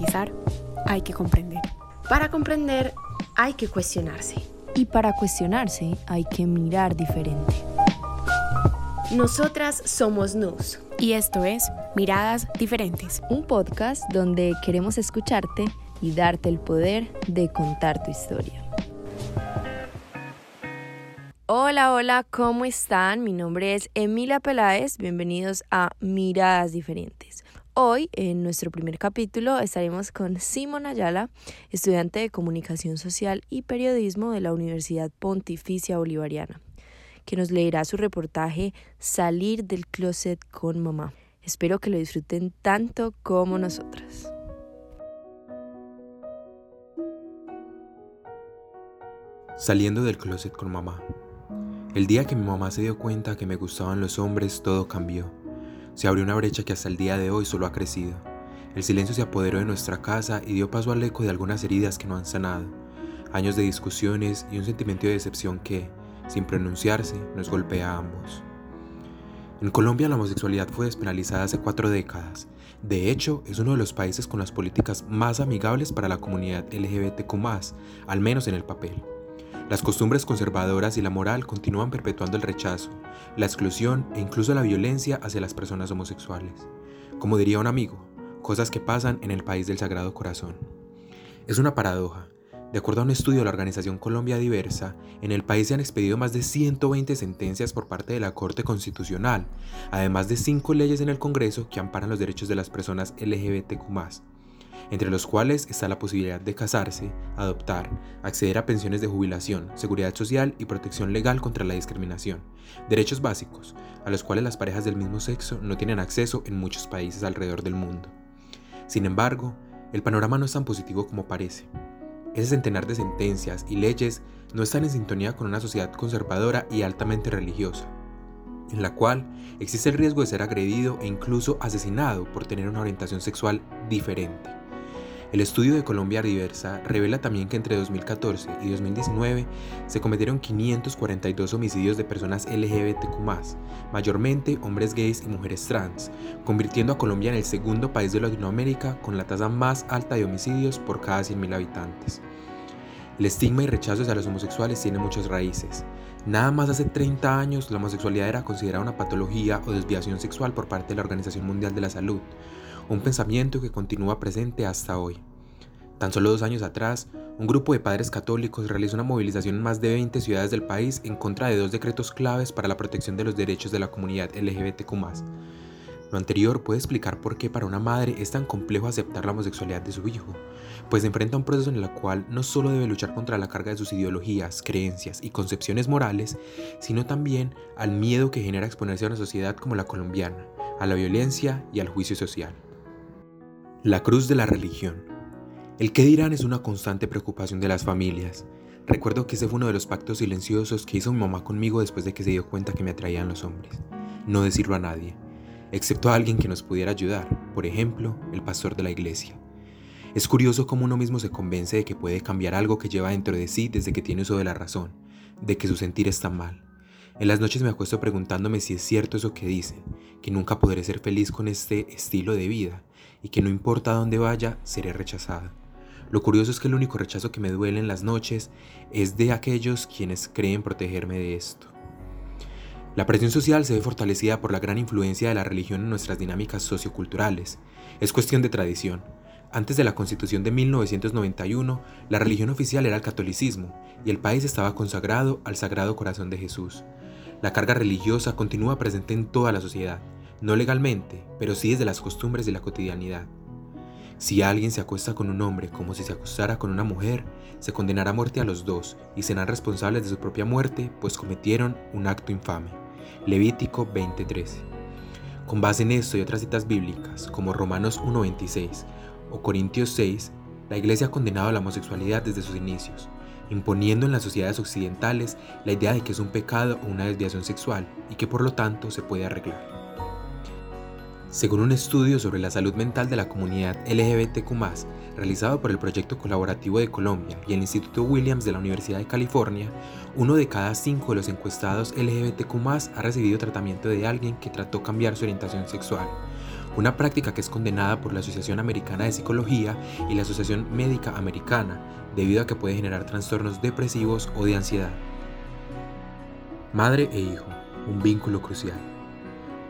empatizar, hay que comprender. Para comprender, hay que cuestionarse. Y para cuestionarse, hay que mirar diferente. Nosotras somos NUS. Y esto es Miradas Diferentes. Un podcast donde queremos escucharte y darte el poder de contar tu historia. Hola, hola, ¿cómo están? Mi nombre es Emilia Peláez. Bienvenidos a Miradas Diferentes. Hoy, en nuestro primer capítulo, estaremos con Simon Ayala, estudiante de Comunicación Social y Periodismo de la Universidad Pontificia Bolivariana, que nos leerá su reportaje Salir del closet con mamá. Espero que lo disfruten tanto como nosotras. Saliendo del closet con mamá. El día que mi mamá se dio cuenta que me gustaban los hombres, todo cambió. Se abrió una brecha que hasta el día de hoy solo ha crecido. El silencio se apoderó de nuestra casa y dio paso al eco de algunas heridas que no han sanado. Años de discusiones y un sentimiento de decepción que, sin pronunciarse, nos golpea a ambos. En Colombia la homosexualidad fue despenalizada hace cuatro décadas. De hecho, es uno de los países con las políticas más amigables para la comunidad LGBTQ, al menos en el papel. Las costumbres conservadoras y la moral continúan perpetuando el rechazo, la exclusión e incluso la violencia hacia las personas homosexuales. Como diría un amigo, cosas que pasan en el país del Sagrado Corazón. Es una paradoja. De acuerdo a un estudio de la organización Colombia Diversa, en el país se han expedido más de 120 sentencias por parte de la Corte Constitucional, además de cinco leyes en el Congreso que amparan los derechos de las personas LGBTQ entre los cuales está la posibilidad de casarse, adoptar, acceder a pensiones de jubilación, seguridad social y protección legal contra la discriminación, derechos básicos, a los cuales las parejas del mismo sexo no tienen acceso en muchos países alrededor del mundo. Sin embargo, el panorama no es tan positivo como parece. Ese centenar de sentencias y leyes no están en sintonía con una sociedad conservadora y altamente religiosa, en la cual existe el riesgo de ser agredido e incluso asesinado por tener una orientación sexual diferente. El estudio de Colombia Diversa revela también que entre 2014 y 2019 se cometieron 542 homicidios de personas LGBTQ, mayormente hombres gays y mujeres trans, convirtiendo a Colombia en el segundo país de Latinoamérica con la tasa más alta de homicidios por cada 100.000 habitantes. El estigma y rechazo hacia los homosexuales tiene muchas raíces. Nada más hace 30 años la homosexualidad era considerada una patología o desviación sexual por parte de la Organización Mundial de la Salud, un pensamiento que continúa presente hasta hoy. Tan solo dos años atrás, un grupo de padres católicos realizó una movilización en más de 20 ciudades del país en contra de dos decretos claves para la protección de los derechos de la comunidad LGBTQ. Lo anterior puede explicar por qué para una madre es tan complejo aceptar la homosexualidad de su hijo, pues se enfrenta a un proceso en el cual no solo debe luchar contra la carga de sus ideologías, creencias y concepciones morales, sino también al miedo que genera exponerse a una sociedad como la colombiana, a la violencia y al juicio social. La cruz de la religión. El que dirán es una constante preocupación de las familias. Recuerdo que ese fue uno de los pactos silenciosos que hizo mi mamá conmigo después de que se dio cuenta que me atraían los hombres. No decirlo a nadie, excepto a alguien que nos pudiera ayudar, por ejemplo, el pastor de la iglesia. Es curioso cómo uno mismo se convence de que puede cambiar algo que lleva dentro de sí desde que tiene uso de la razón, de que su sentir está mal. En las noches me acuesto preguntándome si es cierto eso que dicen, que nunca podré ser feliz con este estilo de vida, y que no importa dónde vaya, seré rechazada. Lo curioso es que el único rechazo que me duele en las noches es de aquellos quienes creen protegerme de esto. La presión social se ve fortalecida por la gran influencia de la religión en nuestras dinámicas socioculturales. Es cuestión de tradición. Antes de la Constitución de 1991, la religión oficial era el catolicismo y el país estaba consagrado al Sagrado Corazón de Jesús. La carga religiosa continúa presente en toda la sociedad, no legalmente, pero sí desde las costumbres y la cotidianidad. Si alguien se acuesta con un hombre como si se acostara con una mujer, se condenará a muerte a los dos y serán responsables de su propia muerte, pues cometieron un acto infame. Levítico 20:13. Con base en esto y otras citas bíblicas, como Romanos 1:26 o Corintios 6, la Iglesia ha condenado la homosexualidad desde sus inicios, imponiendo en las sociedades occidentales la idea de que es un pecado o una desviación sexual y que por lo tanto se puede arreglar. Según un estudio sobre la salud mental de la comunidad LGBTQ, realizado por el Proyecto Colaborativo de Colombia y el Instituto Williams de la Universidad de California, uno de cada cinco de los encuestados LGBTQ ha recibido tratamiento de alguien que trató cambiar su orientación sexual. una práctica que es condenada por la Asociación Americana de Psicología y la Asociación Médica Americana, debido a que puede generar trastornos depresivos o de ansiedad. Madre e hijo, un vínculo crucial.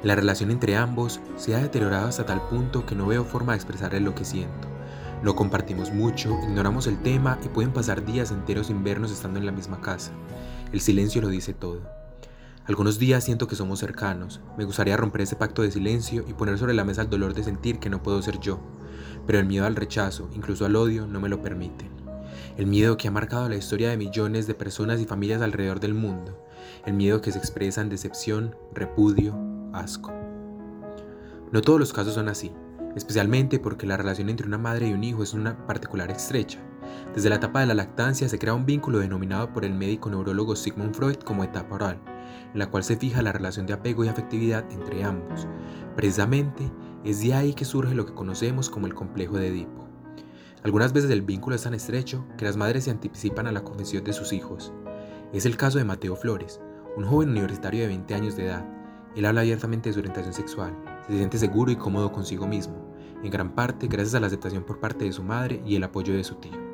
La relación entre ambos se ha deteriorado hasta tal punto que no veo forma de expresarle lo que siento. No compartimos mucho, ignoramos el tema y pueden pasar días enteros sin vernos estando en la misma casa. El silencio lo dice todo. Algunos días siento que somos cercanos. Me gustaría romper ese pacto de silencio y poner sobre la mesa el dolor de sentir que no puedo ser yo. Pero el miedo al rechazo, incluso al odio, no me lo permiten. El miedo que ha marcado la historia de millones de personas y familias alrededor del mundo. El miedo que se expresa en decepción, repudio, asco. No todos los casos son así, especialmente porque la relación entre una madre y un hijo es una particular estrecha. Desde la etapa de la lactancia se crea un vínculo denominado por el médico neurólogo Sigmund Freud como etapa oral, en la cual se fija la relación de apego y afectividad entre ambos. Precisamente es de ahí que surge lo que conocemos como el complejo de Edipo. Algunas veces el vínculo es tan estrecho que las madres se anticipan a la confesión de sus hijos. Es el caso de Mateo Flores, un joven universitario de 20 años de edad, él habla abiertamente de su orientación sexual, se siente seguro y cómodo consigo mismo, en gran parte gracias a la aceptación por parte de su madre y el apoyo de su tío.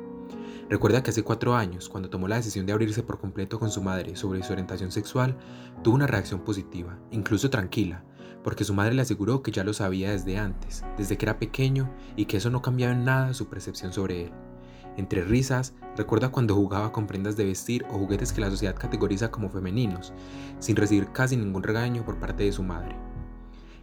Recuerda que hace cuatro años, cuando tomó la decisión de abrirse por completo con su madre sobre su orientación sexual, tuvo una reacción positiva, incluso tranquila, porque su madre le aseguró que ya lo sabía desde antes, desde que era pequeño, y que eso no cambiaba en nada su percepción sobre él. Entre risas, recuerda cuando jugaba con prendas de vestir o juguetes que la sociedad categoriza como femeninos, sin recibir casi ningún regaño por parte de su madre.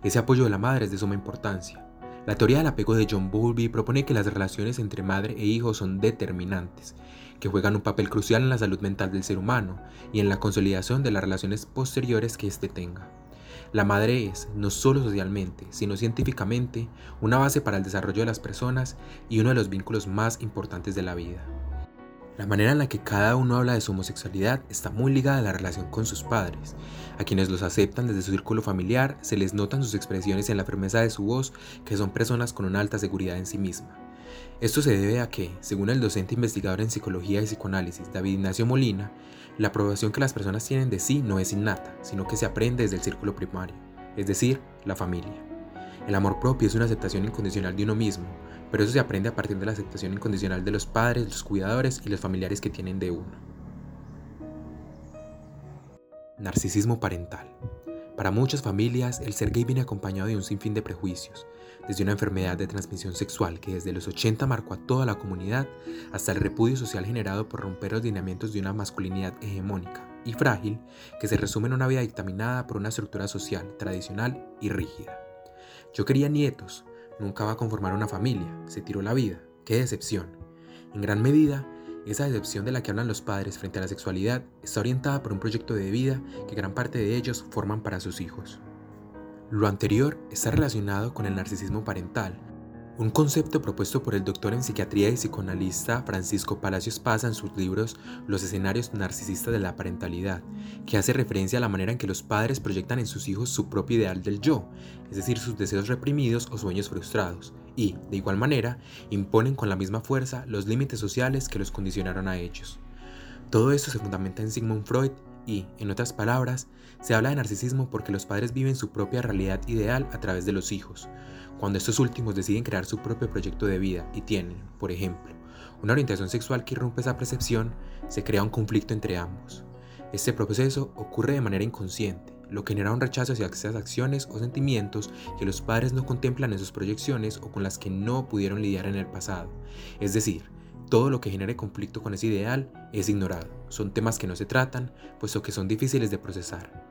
Ese apoyo de la madre es de suma importancia. La teoría del apego de John Bowlby propone que las relaciones entre madre e hijo son determinantes, que juegan un papel crucial en la salud mental del ser humano y en la consolidación de las relaciones posteriores que éste tenga. La madre es, no solo socialmente, sino científicamente, una base para el desarrollo de las personas y uno de los vínculos más importantes de la vida. La manera en la que cada uno habla de su homosexualidad está muy ligada a la relación con sus padres. A quienes los aceptan desde su círculo familiar se les notan sus expresiones en la firmeza de su voz, que son personas con una alta seguridad en sí misma. Esto se debe a que, según el docente investigador en psicología y psicoanálisis David Ignacio Molina, la aprobación que las personas tienen de sí no es innata, sino que se aprende desde el círculo primario, es decir, la familia. El amor propio es una aceptación incondicional de uno mismo, pero eso se aprende a partir de la aceptación incondicional de los padres, los cuidadores y los familiares que tienen de uno. Narcisismo parental. Para muchas familias, el ser gay viene acompañado de un sinfín de prejuicios, desde una enfermedad de transmisión sexual que desde los 80 marcó a toda la comunidad, hasta el repudio social generado por romper los lineamientos de una masculinidad hegemónica y frágil que se resume en una vida dictaminada por una estructura social tradicional y rígida. Yo quería nietos, nunca va a conformar una familia, se tiró la vida, qué decepción. En gran medida, esa decepción de la que hablan los padres frente a la sexualidad está orientada por un proyecto de vida que gran parte de ellos forman para sus hijos. Lo anterior está relacionado con el narcisismo parental, un concepto propuesto por el doctor en psiquiatría y psicoanalista Francisco Palacios Paz en sus libros Los escenarios narcisistas de la parentalidad, que hace referencia a la manera en que los padres proyectan en sus hijos su propio ideal del yo, es decir, sus deseos reprimidos o sueños frustrados, y, de igual manera, imponen con la misma fuerza los límites sociales que los condicionaron a ellos. Todo esto se fundamenta en Sigmund Freud y, en otras palabras, se habla de narcisismo porque los padres viven su propia realidad ideal a través de los hijos, cuando estos últimos deciden crear su propio proyecto de vida y tienen, por ejemplo, una orientación sexual que irrumpe esa percepción, se crea un conflicto entre ambos. Este proceso ocurre de manera inconsciente, lo que genera un rechazo hacia esas acciones o sentimientos que los padres no contemplan en sus proyecciones o con las que no pudieron lidiar en el pasado. Es decir, todo lo que genere conflicto con ese ideal es ignorado. Son temas que no se tratan, puesto que son difíciles de procesar.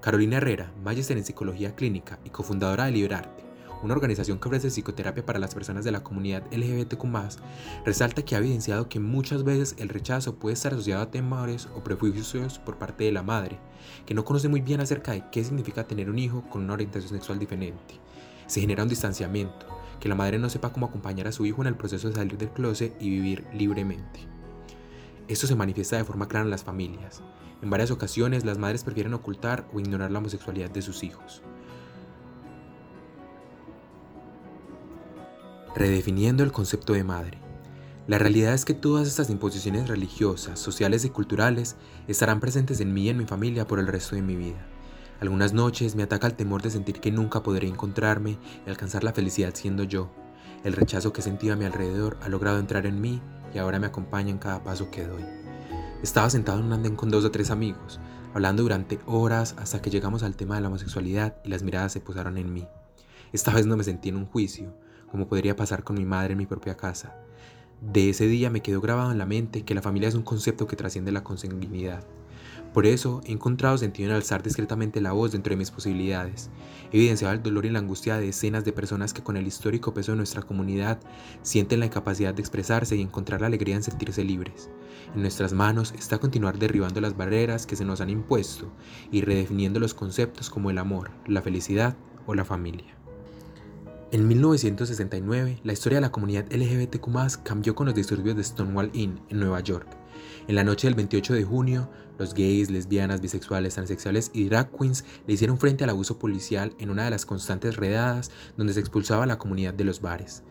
Carolina Herrera, magister en psicología clínica y cofundadora de Liberarte, una organización que ofrece psicoterapia para las personas de la comunidad LGBTQ+, resalta que ha evidenciado que muchas veces el rechazo puede estar asociado a temores o prejuicios por parte de la madre, que no conoce muy bien acerca de qué significa tener un hijo con una orientación sexual diferente. Se genera un distanciamiento, que la madre no sepa cómo acompañar a su hijo en el proceso de salir del closet y vivir libremente. Esto se manifiesta de forma clara en las familias. En varias ocasiones las madres prefieren ocultar o ignorar la homosexualidad de sus hijos. Redefiniendo el concepto de madre. La realidad es que todas estas imposiciones religiosas, sociales y culturales estarán presentes en mí y en mi familia por el resto de mi vida. Algunas noches me ataca el temor de sentir que nunca podré encontrarme y alcanzar la felicidad siendo yo. El rechazo que sentía a mi alrededor ha logrado entrar en mí y ahora me acompaña en cada paso que doy. Estaba sentado en un andén con dos o tres amigos, hablando durante horas hasta que llegamos al tema de la homosexualidad y las miradas se posaron en mí. Esta vez no me sentí en un juicio, como podría pasar con mi madre en mi propia casa. De ese día me quedó grabado en la mente que la familia es un concepto que trasciende la consanguinidad. Por eso he encontrado sentido en alzar discretamente la voz dentro de mis posibilidades. He el dolor y la angustia de decenas de personas que con el histórico peso de nuestra comunidad sienten la incapacidad de expresarse y encontrar la alegría en sentirse libres. En nuestras manos está continuar derribando las barreras que se nos han impuesto y redefiniendo los conceptos como el amor, la felicidad o la familia. En 1969, la historia de la comunidad LGBTQ cambió con los disturbios de Stonewall Inn en Nueva York. En la noche del 28 de junio, los gays, lesbianas, bisexuales, transexuales y drag queens le hicieron frente al abuso policial en una de las constantes redadas donde se expulsaba a la comunidad de los bares.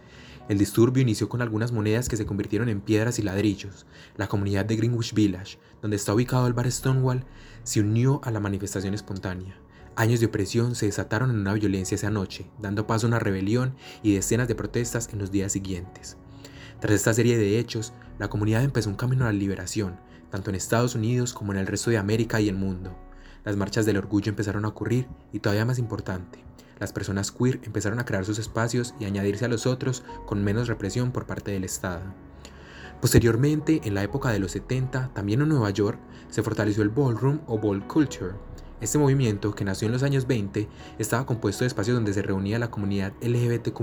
El disturbio inició con algunas monedas que se convirtieron en piedras y ladrillos. La comunidad de Greenwich Village, donde está ubicado el bar Stonewall, se unió a la manifestación espontánea. Años de opresión se desataron en una violencia esa noche, dando paso a una rebelión y decenas de protestas en los días siguientes. Tras esta serie de hechos, la comunidad empezó un camino a la liberación, tanto en Estados Unidos como en el resto de América y el mundo. Las marchas del orgullo empezaron a ocurrir y todavía más importante, las personas queer empezaron a crear sus espacios y añadirse a los otros con menos represión por parte del Estado. Posteriormente, en la época de los 70, también en Nueva York, se fortaleció el ballroom o ball culture, este movimiento, que nació en los años 20, estaba compuesto de espacios donde se reunía la comunidad LGBTQ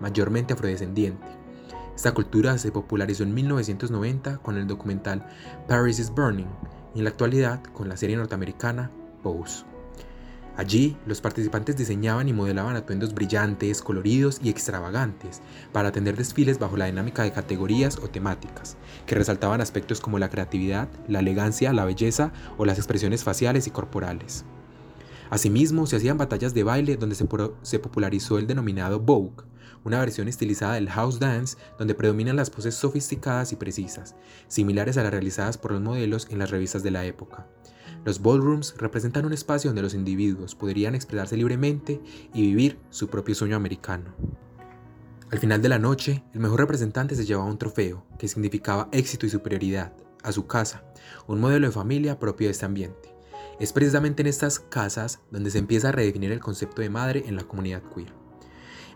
mayormente afrodescendiente. Esta cultura se popularizó en 1990 con el documental Paris is Burning y en la actualidad con la serie norteamericana Pose. Allí, los participantes diseñaban y modelaban atuendos brillantes, coloridos y extravagantes para atender desfiles bajo la dinámica de categorías o temáticas, que resaltaban aspectos como la creatividad, la elegancia, la belleza o las expresiones faciales y corporales. Asimismo, se hacían batallas de baile donde se, popularizó el denominado Vogue, una versión estilizada del house dance donde predominan las poses sofisticadas y precisas, similares a las realizadas por los modelos en las revistas de la época. Los ballrooms representan un espacio donde los individuos podrían expresarse libremente y vivir su propio sueño americano. Al final de la noche, el mejor representante se llevaba un trofeo que significaba éxito y superioridad a su casa, un modelo de familia propio de este ambiente. Es precisamente en estas casas donde se empieza a redefinir el concepto de madre en la comunidad queer.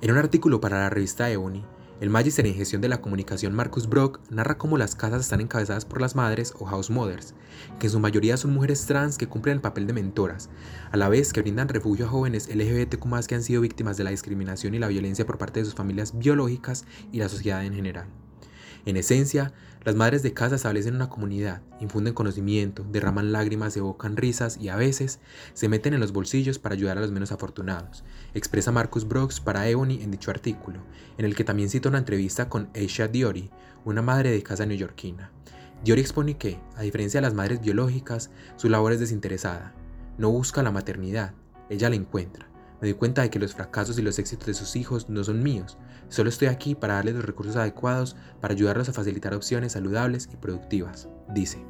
En un artículo para la revista Ebony, el Magister en Gestión de la Comunicación Marcus Brock narra cómo las casas están encabezadas por las madres o house mothers, que en su mayoría son mujeres trans que cumplen el papel de mentoras, a la vez que brindan refugio a jóvenes LGBTQ que han sido víctimas de la discriminación y la violencia por parte de sus familias biológicas y la sociedad en general. En esencia, las madres de casa establecen una comunidad, infunden conocimiento, derraman lágrimas, evocan risas y a veces se meten en los bolsillos para ayudar a los menos afortunados, expresa Marcus Brooks para Ebony en dicho artículo, en el que también cita una entrevista con Aisha Diori, una madre de casa neoyorquina. Diori expone que, a diferencia de las madres biológicas, su labor es desinteresada. No busca la maternidad, ella la encuentra me doy cuenta de que los fracasos y los éxitos de sus hijos no son míos. Solo estoy aquí para darles los recursos adecuados para ayudarlos a facilitar opciones saludables y productivas, dice.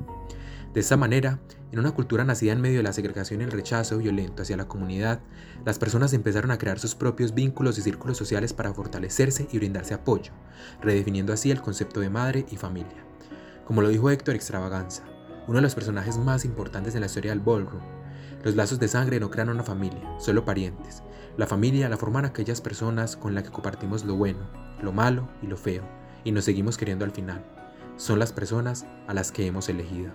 De esta manera, en una cultura nacida en medio de la segregación y el rechazo violento hacia la comunidad, las personas empezaron a crear sus propios vínculos y círculos sociales para fortalecerse y brindarse apoyo, redefiniendo así el concepto de madre y familia. Como lo dijo Héctor Extravaganza, uno de los personajes más importantes en la historia del ballroom, los lazos de sangre no crean una familia, solo parientes. La familia la forman aquellas personas con las que compartimos lo bueno, lo malo y lo feo, y nos seguimos queriendo al final. Son las personas a las que hemos elegido.